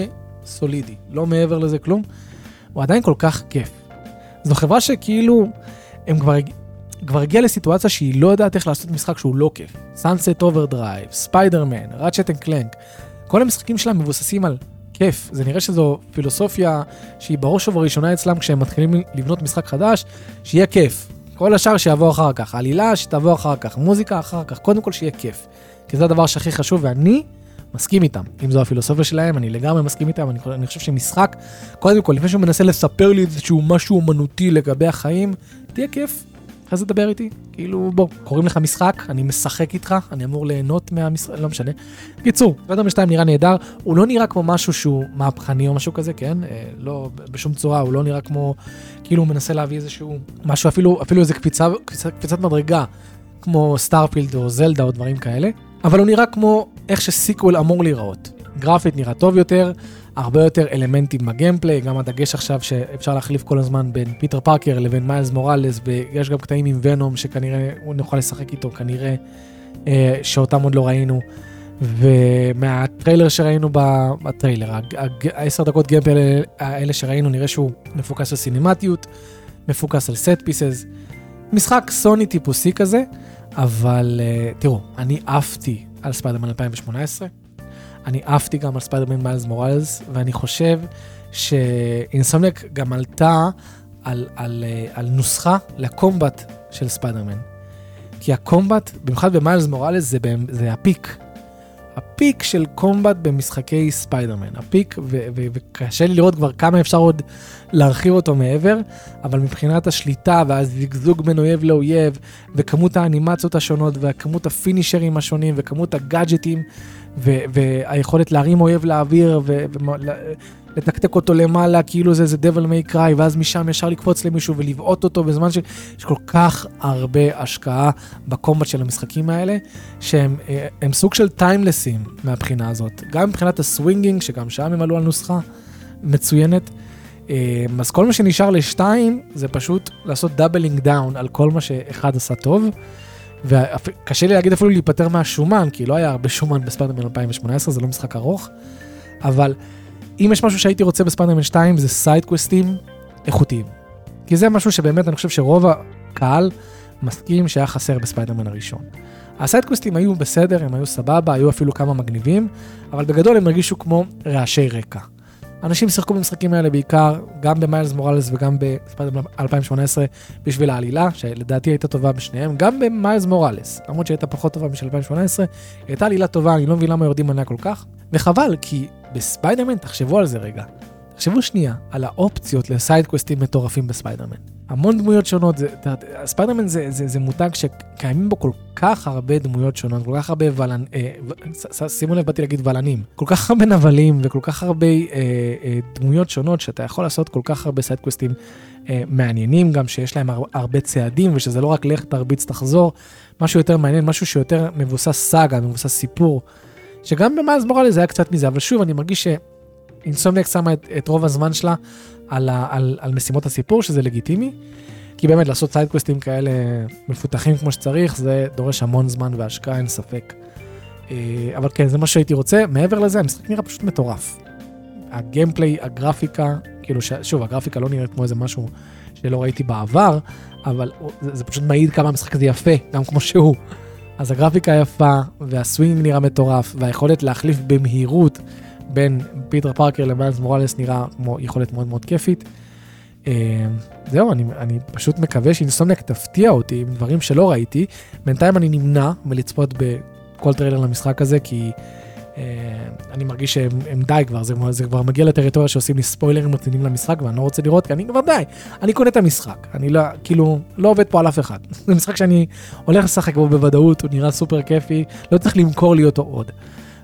סולידי, לא מעבר לזה כלום. הוא עדיין כל כך כיף. זו חברה שכאילו, הם כבר, כבר הגיעה לסיטואציה שהיא לא יודעת איך לעשות משחק שהוא לא כיף. Sunset Overdrive, ספיידרמן, Ratchet & Clank, כל המשחקים שלהם מבוססים על כיף. זה נראה שזו פילוסופיה שהיא בראש ובראשונה אצלם כשהם מתחילים לבנות משחק חדש, שיהיה כיף. כל השאר שיבוא אחר כך, עלילה שתבוא אחר כך, מוזיקה אחר כך, קודם כל שיהיה כיף. כי זה הדבר שהכי חשוב, ואני מסכים איתם. אם זו הפילוסופיה שלהם, אני לגמרי מסכים איתם, אני, אני חושב שמשחק, קודם כל, לפני שהוא מנסה לספר לי איזשהו משהו אומנותי לגבי החיים, תהיה כיף, אחרי זה תדבר איתי. כאילו, בוא, קוראים לך משחק, אני משחק איתך, אני אמור ליהנות מהמשחק, לא משנה. בקיצור, ספיידרמן 2 נראה נהדר, הוא לא נראה כמו משהו שהוא מהפכני או משהו כזה, כן? אה, לא, בשום צורה, הוא לא נראה כמו, כאילו הוא מנסה להביא איזשהו, משהו, אפילו, אפילו איזה קפיצה, קפיצה, קפיצת מדרגה, כמו סטארפילד או זלדה או דברים כאלה. אבל הוא נראה כמו איך ש sequel אמור להיראות. גרפית נראה טוב יותר, הרבה יותר אלמנטים ב gameplay, גם הדגש עכשיו שאפשר להחליף כל הזמן בין פיטר פארקר לבין מיילס מוראלס, ויש גם קטעים עם Venom שכנראה נוכל לשחק איתו, כנראה אה, שאותם עוד לא ראינו. ומהטריילר שראינו בטריילר, העשר דקות gameplay האלה שראינו, נראה שהוא מפוקס על סינמטיות, מפוקס על set pieces. משחק סוני טיפוסי כזה, אבל אה, תראו, אני עפתי על ספיידרמן 2018, אני עפתי גם על ספיידרמן מיילס מוראלס, ואני חושב שאינסומניאק גם עלתה על, על, אה, על נוסחה ל combat של ספיידרמן. כי ה combat, במיוחד במיילס מוראלס, זה, זה ה peak. ה peak של combat במשחקי ספיידרמן. ה peak, וקשה לי לראות כבר כמה אפשר עוד להרחיב אותו מעבר, אבל מבחינת השליטה והזגזוג בין אויב לאויב, וכמות האנימציות השונות, וכמות הפינישרים השונים, וכמות הגאדג'טים, והיכולת להרים אויב לאוויר, לתקתק אותו למעלה כאילו זה איזה Devil May Cry, ואז משם ישר לקפוץ למישהו ולבעוט אותו בזמן שיש כל כך הרבה השקעה ב combat של המשחקים האלה, שהם אה, סוג של טיימלסים מהבחינה הזאת. גם מבחינת ה swinging, שגם שם הם עלו על נוסחה מצוינת. אה, אז כל מה שנשאר לשתיים זה פשוט לעשות doubling down על כל מה שאחד עשה טוב. וקשה לי להגיד אפילו להיפטר מהשומן, כי לא היה הרבה שומן בספיידרמן 2018, זה לא משחק ארוך, אבל אם יש משהו שהייתי רוצה בספיידרמן 2 זה סיידקווסטים איכותיים. כי זה משהו שבאמת אני חושב שרוב הקהל מסכים שהיה חסר בספיידרמן הראשון. הסיידקווסטים היו בסדר, הם היו סבבה, היו אפילו כמה מגניבים, אבל בגדול הם הרגישו כמו רעשי רקע. אנשים שיחקו במשחקים האלה בעיקר, גם במיילס מוראלס וגם בספיידרמן 2018 בשביל העלילה, שלדעתי הייתה טובה בשניהם, גם במיילס מוראלס, למרות שהייתה פחות טובה משל 2018, הייתה עלילה טובה, אני לא מבין למה יורדים עליה כל כך, וחבל, כי בספיידרמן, תחשבו על זה רגע. תחשבו שנייה על האופציות לסיידקווסטים מטורפים בספיידרמן. המון דמויות שונות, ספיידרמן זה, זה, זה מותג שקיימים בו כל כך הרבה דמויות שונות, כל כך הרבה ולנ... אה, שימו לב, באתי להגיד ולנים. כל כך הרבה נבלים וכל כך הרבה אה, אה, דמויות שונות שאתה יכול לעשות כל כך הרבה סיידקווסטים אה, מעניינים, גם שיש להם הר, הרבה צעדים ושזה לא רק לך תרביץ תחזור, משהו יותר מעניין, משהו שיותר מבוסס סאגה, מבוסס סיפור. שגם במיילס מוראלס זה היה קצת מזה, אבל שוב, אני מרגיש שאינסומניאק שמה את, את רוב הזמן שלה על, ה, על, על משימות הסיפור, שזה לגיטימי. כי באמת לעשות סיידקווסטים כאלה מפותחים כמו שצריך, זה דורש המון זמן והשקעה, אין ספק. אה, אבל כן, זה מה שהייתי רוצה. מעבר לזה, המשחק נראה פשוט מטורף. ה gameplay, הגרפיקה, כאילו. שוב, הגרפיקה לא נראית כמו איזה משהו שלא ראיתי בעבר, אבל זה, זה פשוט מעיד כמה המשחק הזה יפה, גם כמו שהוא. אז הגרפיקה יפה, והסווינג נראה מטורף, והיכולת להחליף במהירות בין פיטר פארקר למיילס מוראלס נראה כמו יכולת מאוד מאוד כיפית. אה, זהו, אני, אני פשוט מקווה שאינסומניאק תפתיע אותי עם דברים שלא ראיתי. בינתיים אני נמנע מלצפות בכל טריילר למשחק הזה, כי אני מרגיש שהם די כבר, זה, זה כבר מגיע לטריטוריה שעושים לי ספוילרים רציניים למשחק, ואני לא רוצה לראות, כי אני כבר די, אני קונה את המשחק. אני לא, כאילו, לא עובד פה על אף אחד. זה משחק שאני הולך לשחק בו בוודאות, הוא נראה סופר כיפי, לא צריך למכור לי אותו עוד.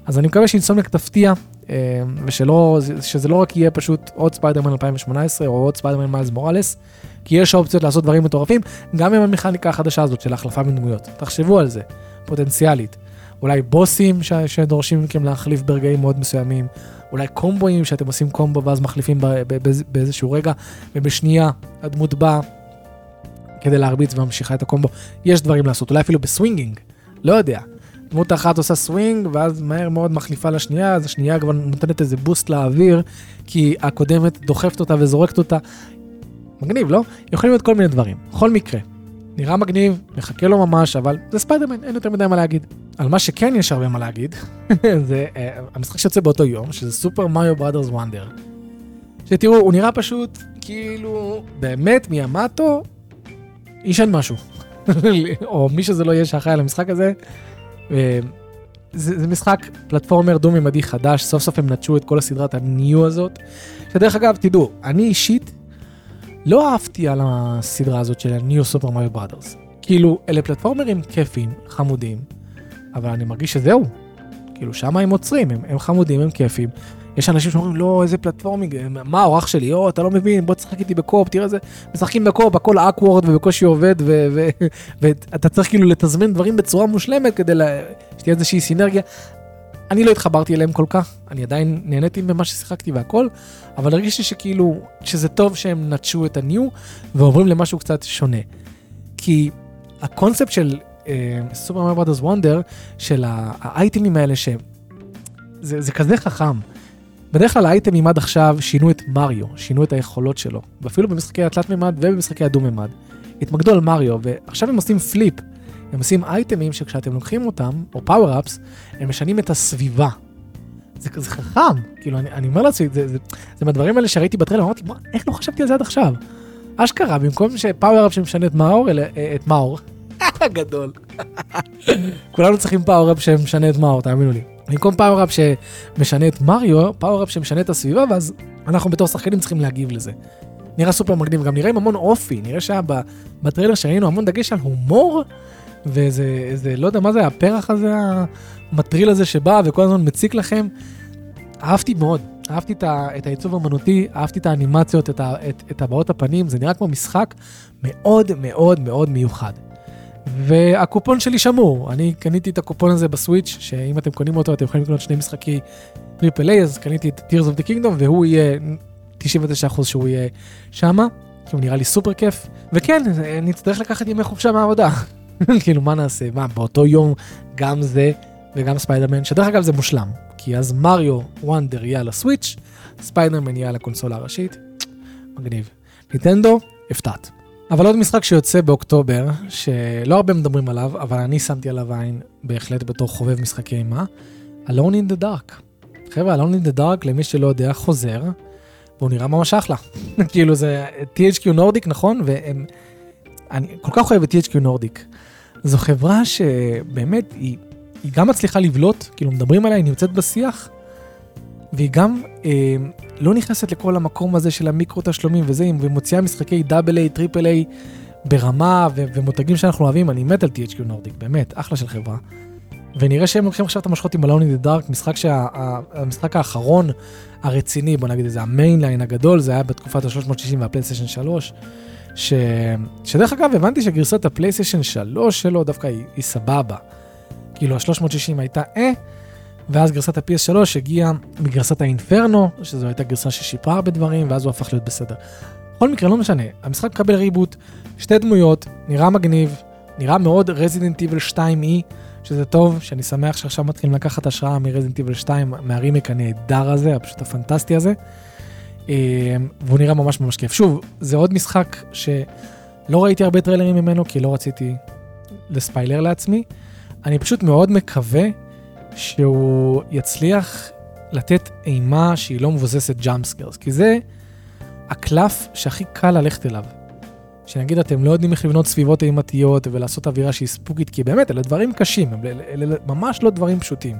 אז אני מקווה שאינסומניאק תפתיע, אה, ושלא, שזה לא רק יהיה פשוט עוד ספיידרמן 2018 או עוד ספיידרמן מיילס מוראלס, כי יש אופציות לעשות דברים מטורפים, גם עם המכניקה החדשה הזאת של החלפה מדמויות. תחשבו על זה, פוטנציאלית. אולי בוסים ש- שדורשים מכם להחליף ברגעים מאוד מסוימים, אולי קומבואים שאתם עושים קומבו ואז מחליפים ב- ב- ב- באיזשהו רגע, ובשנייה הדמות באה כדי להרביץ וממשיכה את הקומבו. יש דברים לעשות, אולי אפילו ב swinging, לא יודע. דמות אחת עושה סווינג, ואז מהר מאוד מחליפה לשנייה, אז השנייה כבר נותנת איזה boost לאוויר, כי הקודמת דוחפת אותה וזורקת אותה. מגניב, לא? יכולים להיות כל מיני דברים. בכל מקרה, נראה מגניב, מחכה לו ממש, אבל זה ספיידרמן, אין יותר מדי מה להגיד. על מה שכן יש הרבה מה להגיד, זה uh, המשחק שיוצא באותו יום, שזה סופר מריו בראדרס וונדר. שתראו, הוא נראה פשוט כאילו, באמת, מיאמטו, ישן משהו. או מי שזה לא יהיה שאחראי על המשחק הזה. אה, זה, זה משחק פלטפורמר דו-ממדי חדש, סוף סוף הם נטשו את כל הסדרת ה New הזאת. שדרך אגב, תדעו, אני אישית לא אהבתי על הסדרה הזאת של ה New Super Mario Bros.. כאילו, אלה פלטפורמרים כיפים, חמודים, אבל אני מרגיש שזהו. כאילו, שם הם עוצרים, הם, הם חמודים, הם כיפים. יש אנשים שאומרים, לא, איזה platforming, מה, אח שלי, או, אתה לא מבין, בוא תשחק איתי ב co-op, תראה איזה, משחקים ב co-op, הכל awkward ובקושי עובד, ואתה צריך כאילו לתזמן דברים בצורה מושלמת כדי לה, שתהיה איזושהי סינרגיה. אני לא התחברתי אליהם כל כך, אני עדיין נהניתי ממה ששיחקתי והכל, אבל הרגישתי שכאילו, שזה טוב שהם נטשו את הניו ועוברים למשהו קצת שונה. כי הקונספט של סופר מריו ברדרס וונדר, של האייטמים האלה, שזה כזה חכם. בדרך כלל האייטמים עד עכשיו שינו את מריו, שינו את היכולות שלו, ואפילו במשחקי התלת מימד ובמשחקי הדו מימד. התמקדו על מריו, ועכשיו הם עושים flip. הם עושים אייטמים שכשאתם לוקחים אותם, או power-ups, הם משנים את הסביבה. זה כזה חכם, כאילו, אני, אני אומר לעצמי, זה, זה, זה מהדברים האלה שראיתי בטרילר, אמרתי, מה, איך לא חשבתי על זה עד עכשיו? אשכרה, במקום ש power-up שמשנה את מאור, אלא אה, את מאור, גדול. כולנו צריכים power-up שמשנה את מאור, תאמינו לי. במקום power-up שמשנה את מריו, power-up שמשנה את הסביבה, ואז אנחנו בתור שחקנים צריכים להגיב לזה. נראה סופר מגניב, גם נראה עם המון אופי, נראה שהיה בטריילר שראינו המון דגש על הומור, ואיזה, איזה, לא יודע מה זה, הפרח הזה, המטריל הזה שבא וכל הזמן מציק לכם. אהבתי מאוד, אהבתי את, ה, את העיצוב האמנותי, אהבתי את האנימציות, את, ה, את, את הבעות הפנים, זה נראה כמו משחק מאוד מאוד מאוד מיוחד. והקופון שלי שמור, אני קניתי את הקופון הזה בסוויץ', שאם אתם קונים אותו אתם יכולים לקנות שני משחקי triple A, אז קניתי את Tears of the Kingdom והוא יהיה 99% שהוא יהיה שמה, כי הוא נראה לי סופר כיף, וכן, נצטרך לקחת ימי חופשה מהעבודה. כאילו מה נעשה, מה באותו יום גם זה וגם ספיידרמן, שדרך אגב זה מושלם, כי אז Mario Wonder יהיה על הסוויץ', ספיידרמן יהיה על הקונסולה הראשית, מגניב. נינטנדו, הפתעת. אבל עוד משחק שיוצא באוקטובר, שלא הרבה מדברים עליו, אבל אני שמתי עליו עין בהחלט בתור חובב משחקי אימה, Alone in the Dark. חבר'ה, Alone in the Dark, למי שלא יודע, חוזר, והוא נראה ממש אחלה. כאילו זה THQ Nordic, נכון? והם... אני כל כך אוהב את THQ Nordic. זו חברה שבאמת, היא, היא גם מצליחה לבלוט, כאילו מדברים עליה, היא נמצאת בשיח, והיא גם אה, לא נכנסת לכל המקום הזה של המיקרו תשלומים וזה, ומוציאה משחקי double A, triple A ברמה ו- ומותגים שאנחנו אוהבים, אני מת על THQ Nordic, באמת, אחלה של חברה. ונראה שהם לוקחים עכשיו את המושכות עם Alone in the Dark, משחק שהמשחק שה, האחרון הרציני, בוא נגיד את זה, ה mainline הגדול, זה היה בתקופת ה-360 והפלייסטיישן 3, ש... שדרך אגב, הבנתי שגרסת הפלייסטיישן 3 שלו דווקא היא, היא סבבה. כאילו ה-360 הייתה אה, ואז גרסת ה-PS3 הגיעה מגרסת ה Inferno, שזו הייתה גרסה ששיפרה הרבה דברים, ואז הוא הפך להיות בסדר. בכל מקרה, לא משנה, המשחק מקבל reboot, שתי דמויות, נראה מגניב, נראה מאוד Resident Evil 2-י, שזה טוב, שאני שמח שעכשיו מתחילים לקחת השראה מ Resident Evil 2, מהרימק הנהדר הזה, הפשוט הפנטסטי הזה. אמ, והוא נראה ממש ממש כיף. שוב, זה עוד משחק שלא ראיתי הרבה טריילרים ממנו, כי לא רציתי לספיילר לעצמי. אני פשוט מאוד מקווה שהוא יצליח לתת אימה שהיא לא מבוססת jump scares, כי זה הקלף שהכי קל ללכת אליו. שנגיד אתם לא יודעים איך לבנות סביבות אימתיות ולעשות אווירה שהיא ספוקית, כי באמת אלה דברים קשים, אלה, אלה ממש לא דברים פשוטים.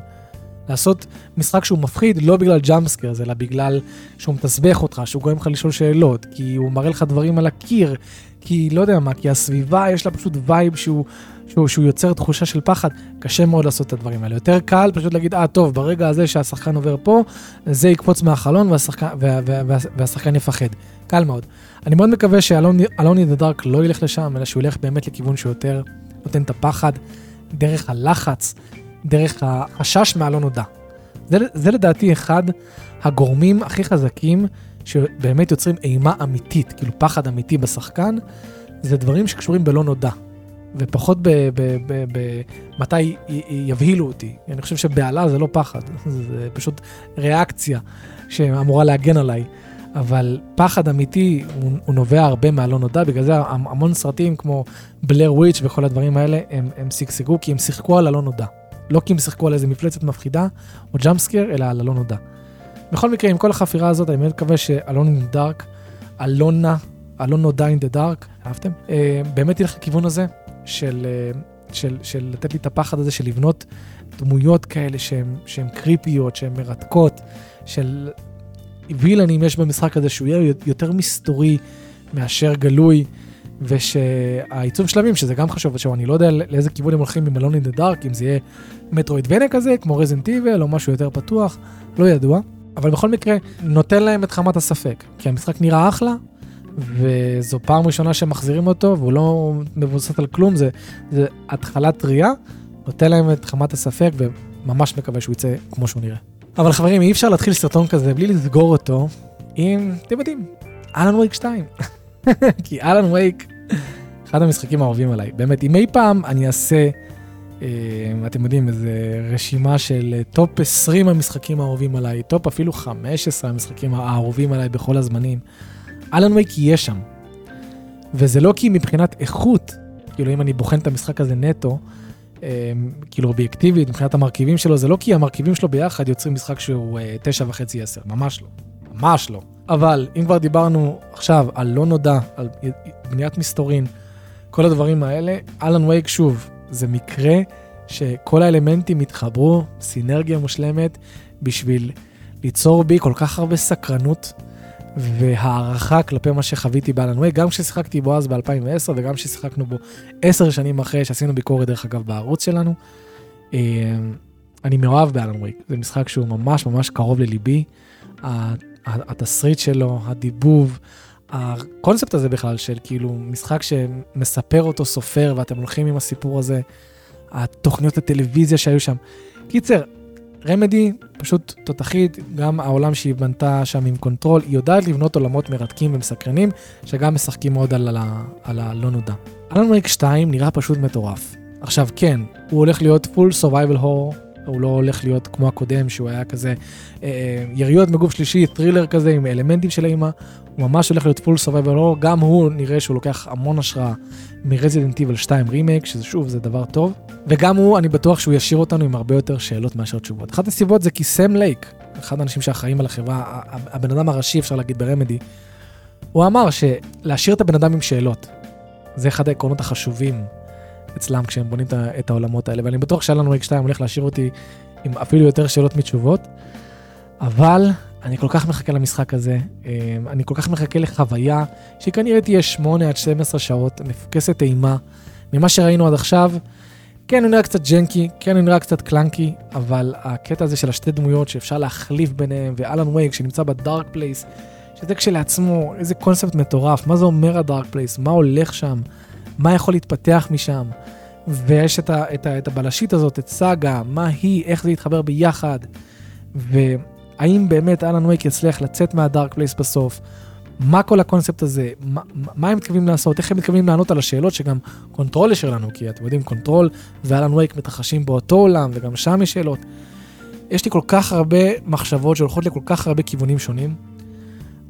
לעשות משחק שהוא מפחיד לא בגלל jump scares, אלא בגלל שהוא מתסבך אותך, שהוא גורם לך לשאול שאלות, כי הוא מראה לך דברים על הקיר, כי לא יודע מה, כי הסביבה יש לה פשוט vibe שהוא, שהוא, שהוא יוצר תחושה של פחד, קשה מאוד לעשות את הדברים האלה. יותר קל פשוט להגיד, אה טוב, ברגע הזה שהשחקן עובר פה, זה יקפוץ מהחלון והשחקן, וה, וה, וה, והשחקן יפחד. קל מאוד. אני מאוד מקווה שאלון אין דארק לא ילך לשם, אלא שהוא ילך באמת לכיוון שיותר נותן את הפחד, דרך הלחץ, דרך החשש מהלא נודע. זה, זה לדעתי אחד הגורמים הכי חזקים שבאמת יוצרים אימה אמיתית, כאילו פחד אמיתי בשחקן, זה דברים שקשורים בלא נודע. ופחות במתי יבהילו אותי. אני חושב שבהלה זה לא פחד, זה פשוט ריאקציה שאמורה להגן עליי. אבל פחד אמיתי הוא, הוא נובע הרבה מהלא נודע, בגלל זה המון סרטים כמו בלר וויץ' וכל הדברים האלה, הם, שגשגו כי הם שיחקו על הלא נודע. לא כי הם שיחקו על איזה מפלצת מפחידה או ג'אמפסקר, אלא על הלא נודע. בכל מקרה, עם כל החפירה הזאת, אני מאוד מקווה שאלון אין דארק, אלונה, אלון נודע אין דה דארק, אהבתם? אה, באמת ילך לכיוון הזה של, אה, של, של לתת לי את הפחד הזה של לבנות דמויות כאלה שהן קריפיות, שהן מרתקות, של וילנים יש במשחק הזה שהוא יהיה יותר מסתורי מאשר גלוי. ושהעיצוב שלבים, שזה גם חשוב, עכשיו אני לא יודע לאיזה כיוון הם הולכים עם אלון אין דה דארק, אם זה יהיה מטרואידבניה כזה, כמו רזנט איבל, או משהו יותר פתוח, לא ידוע. אבל בכל מקרה, נותן להם את חמת הספק, כי המשחק נראה אחלה, וזו פעם ראשונה שמחזירים אותו, והוא לא מבוסס על כלום, זה, זו התחלה טריה, נותן להם את הנאת הספק, וממש מקווה שהוא יצא כמו שהוא נראה. אבל חברים, אי אפשר להתחיל סרטון כזה בלי לסגור אותו עם, אתם יודעים, Alan Wake 2. כי Alan Wake, אחד המשחקים האהובים עליי. באמת, אם אי פעם אני אעשה, אה, אתם יודעים, איזה רשימה של אה, top 20 המשחקים האהובים עליי, top אפילו 15 המשחקים האהובים עליי בכל הזמנים, אלן וייק יהיה שם. וזה לא כי מבחינת איכות, כאילו אם אני בוחן את המשחק הזה נטו, אה, כאילו אובייקטיבית מבחינת המרכיבים שלו, זה לא כי המרכיבים שלו ביחד יוצרים משחק שהוא אה, תשע וחצי עשר, ממש לא, ממש לא. אבל אם כבר דיברנו עכשיו על לא נודע, על בניית מסתורין, כל הדברים האלה, אלן וייק שוב, זה מקרה שכל האלמנטים התחברו, סינרגיה מושלמת, בשביל ליצור בי כל כך הרבה סקרנות והערכה כלפי מה שחוויתי באלן וייק, גם כששיחקתי בו אז ב-2010 וגם כששיחקנו בו עשר שנים אחרי שעשינו ביקורת דרך אגב בערוץ שלנו. אה, אני מאוהב באלן וייק, זה משחק שהוא ממש ממש קרוב לליבי. התסריט שלו, הדיבוב, הקונספט הזה בכלל של כאילו משחק שמספר אותו סופר ואתם הולכים עם הסיפור הזה, התוכניות הטלוויזיה שהיו שם. קיצר, Remedy פשוט תותחית, גם העולם שהיא בנתה שם עם Control, היא יודעת לבנות עולמות מרתקים ומסקרנים, שגם משחקים מאוד על, ה, על הלא נודע. Alan Wake 2 נראה פשוט מטורף. עכשיו כן, הוא הולך להיות full survival horror הוא לא הולך להיות כמו הקודם, שהוא היה כזה אה, אה יריות מגוף שלישי, thriller כזה עם אלמנטים של אימה, הוא ממש הולך להיות full survival horror, גם הוא נראה שהוא לוקח המון השראה מ Resident Evil 2 רימייק, שזה שוב, זה דבר טוב, וגם הוא, אני בטוח שהוא ישאיר אותנו עם הרבה יותר שאלות מאשר תשובות. אחת הסיבות זה כי סם לייק, אחד האנשים שאחראים על החברה, הבן אדם הראשי, אפשר להגיד ב Remedy, הוא אמר שלהשאיר את הבן אדם עם שאלות, זה אחד העקרונות החשובים אצלם כשהם בונים את העולמות האלה, ואני בטוח ש Alan Wake 2 הולך להשאיר אותי עם אפילו יותר שאלות מתשובות. אבל אני כל כך מחכה למשחק הזה, אה, אני כל כך מחכה לחוויה שכנראה תהיה 8 עד 12 שעות, מפוקסת אימה. ממה שראינו עד עכשיו, כן, הוא נראה קצת janky, כן, הוא נראה קצת clunky, אבל הקטע הזה של השתי דמויות שאפשר להחליף ביניהם, ו Alan Wake שנמצא ב Dark Place, שזה כשלעצמו, איזה קונספט מטורף, מה זה אומר ה Dark Place, מה הולך שם, מה יכול להתפתח משם, ויש את, ה, את, ה, את הבלשית הזאת, את סאגה, מה היא, איך זה יתחבר ביחד, והאם באמת Alan Wake יצליח לצאת מה Dark Place בסוף, מה כל הקונספט הזה, מה, מה הם מתכוונים לעשות, איך הם מתכוונים לענות על השאלות שגם Control יש לנו, כי אתם יודעים, Control ו Alan Wake מתרחשים באותו עולם, וגם שם יש שאלות. יש לי כל כך הרבה מחשבות שהולכות לכל כך הרבה כיוונים שונים,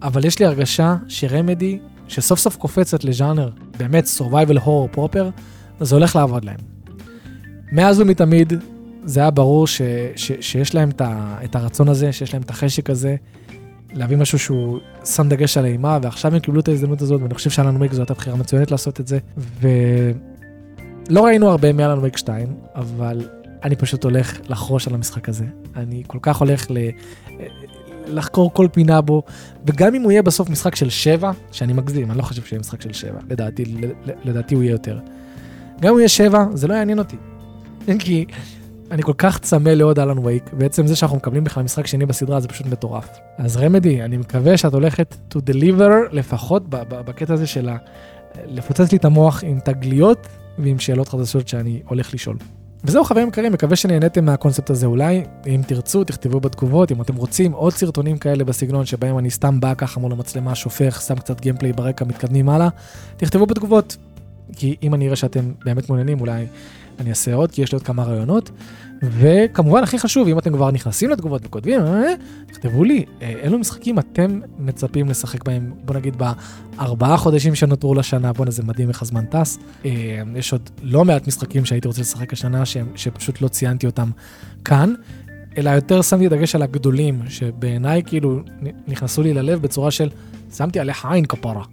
אבל יש לי הרגשה ש Remedy, שסוף סוף קופצת לז'אנר, באמת survival horror proper, זה הולך לעבוד להם. מאז ומתמיד, זה היה ברור ש, ש, שיש להם את, ה, את הרצון הזה, שיש להם את החשק הזה, להביא משהו שהוא שם דגש על אימה, ועכשיו הם קיבלו את ההזדמנות הזאת, ואני חושב שאלן וויק זו הייתה בחירה מצוינת לעשות את זה. ולא ראינו הרבה מאלן וויק 2, אבל אני פשוט הולך לחרוש על המשחק הזה. אני כל כך הולך ל... לחקור כל פינה בו, וגם אם הוא יהיה בסוף משחק של 7, שאני מגזים, אני לא חושב שיהיה משחק של 7, לדעתי, לדעתי הוא יהיה יותר. גם אם הוא יהיה 7, זה לא יעניין אותי. כי אני כל כך צמא לעוד אלן וייק, בעצם זה שאנחנו מקבלים בכלל משחק שני בסדרה זה פשוט מטורף. אז רמדי, אני מקווה שאת הולכת to deliver לפחות בקטע הזה של לפוצץ לי את המוח עם תגליות ועם שאלות חדשות שאני הולך לשאול. וזהו חברים יקרים, מקווה שנהניתם מהקונספט הזה אולי. אם תרצו, תכתבו בתגובות, אם אתם רוצים עוד סרטונים כאלה בסגנון שבהם אני סתם בא ככה מול המצלמה, שופך, שם קצת גיימפליי ברקע, מתקדמים הלאה, תכתבו בתגובות. כי אם אני אראה שאתם באמת מעוניינים, אולי אני אעשה עוד, כי יש לי עוד כמה רעיונות. וכמובן, הכי חשוב, אם אתם כבר נכנסים לתגובות וכותבים, אה, תכתבו לי, אה, אילו משחקים אתם מצפים לשחק בהם, בוא נגיד, בארבעה חודשים שנותרו לשנה, בואנה, זה מדהים איך הזמן טס. אה, יש עוד לא מעט משחקים שהייתי רוצה לשחק השנה, שפשוט לא ציינתי אותם כאן. אלא יותר שמתי דגש על הגדולים, שבעיניי כאילו נכנסו לי ללב בצורה של שמתי עליך עין כפרה.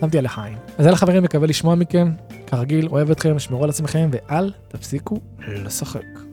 שמתי עליך עין. אז יאללה חברים, מקווה לשמוע מכם. כרגיל, אוהב אתכם, שמרו על עצמכם, ואל תפסיקו לשחק.